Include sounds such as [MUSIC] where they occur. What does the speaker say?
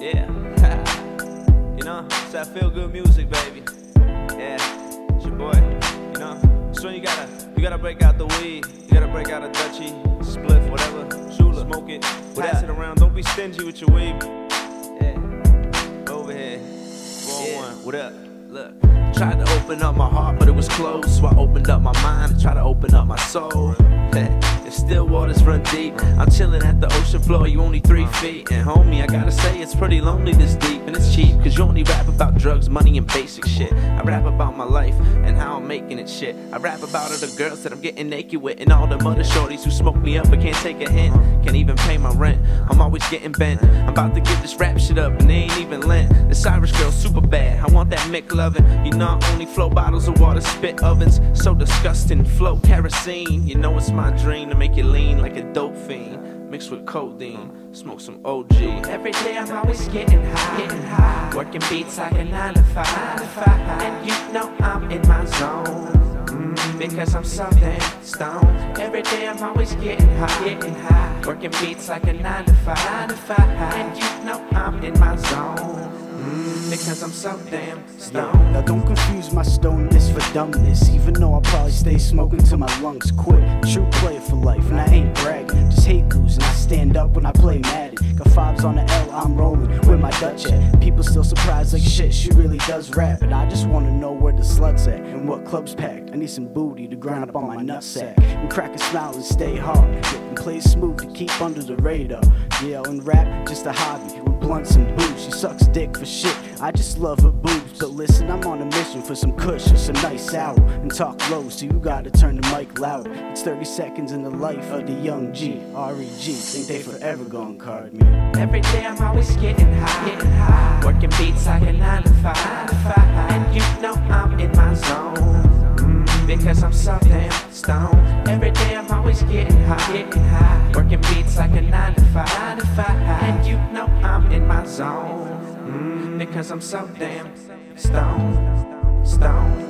Yeah. [LAUGHS] you know, it's that feel good music, baby. Yeah. It's your boy. You know, so you gotta you gotta break out the weed. You gotta break out a Dutchie, spliff, whatever. Shou-Lz. Smoke it, pass it around. Don't be stingy with your weed. Yeah. Over here. Four yeah. one. What up? Look. Tried to open up my heart, but it was closed. So I opened up my mind, tried to open up my soul. [LAUGHS] If still waters run deep, I'm chilling at the ocean floor, you only three feet. And homie, I gotta say, it's pretty lonely this deep, and it's cheap, cause you only rap about drugs, money, and basic shit. I rap about my life making it shit. I rap about all the girls that I'm getting naked with, and all the mother shorties who smoke me up but can't take a hint. Can't even pay my rent, I'm always getting bent. I'm about to get this rap shit up, and they ain't even lent. This Irish girl super bad, I want that Mick loving. You know, I only flow bottles of water, spit ovens, so disgusting. Flow kerosene, you know it's my dream to make you lean like a dope fiend. Mixed with codeine, smoke some OG. Every day I'm always getting high, getting high. Working beats like a 9 to 5, 9 to 5. And you know I'm in my zone. Mm, because I'm so damn stoned. Every day I'm always getting high, getting high. Working beats like a 9 to 5, 9 to 5. And you know I'm in my zone. Mm, because I'm so damn stoned. Now don't confuse my stoneness for dumbness. Even though I'll probably stay smoking till my lungs quit. True player for life, and I ain't bragging. Just stand up when I play Madden. Got fives on the L, I'm rolling. with my Dutch at? People still surprised like shit, she really does rap. But I just wanna know where sluts at and what clubs packed. I need some booty to grind up on my nutsack. And crack a smile and stay hard. And play smooth to keep under the radar. Yeah, and rap, just a hobby. With blunts and booze. She sucks dick for shit. I just love her boobs. But listen, I'm on a mission for some kush or some nice sour. And talk low, so you gotta turn the mic loud. It's 30 seconds in the life of the young G. R.E.G. Think they forever gonna card me. Every day I'm always getting high, getting high. Working beats like a 9 to 5, because I'm so damn stoned. Every day I'm always getting high, getting high. Working beats like a 9 to 5, 9 to 5. And you know I'm in my zone. Mm, because I'm so damn stoned, stoned.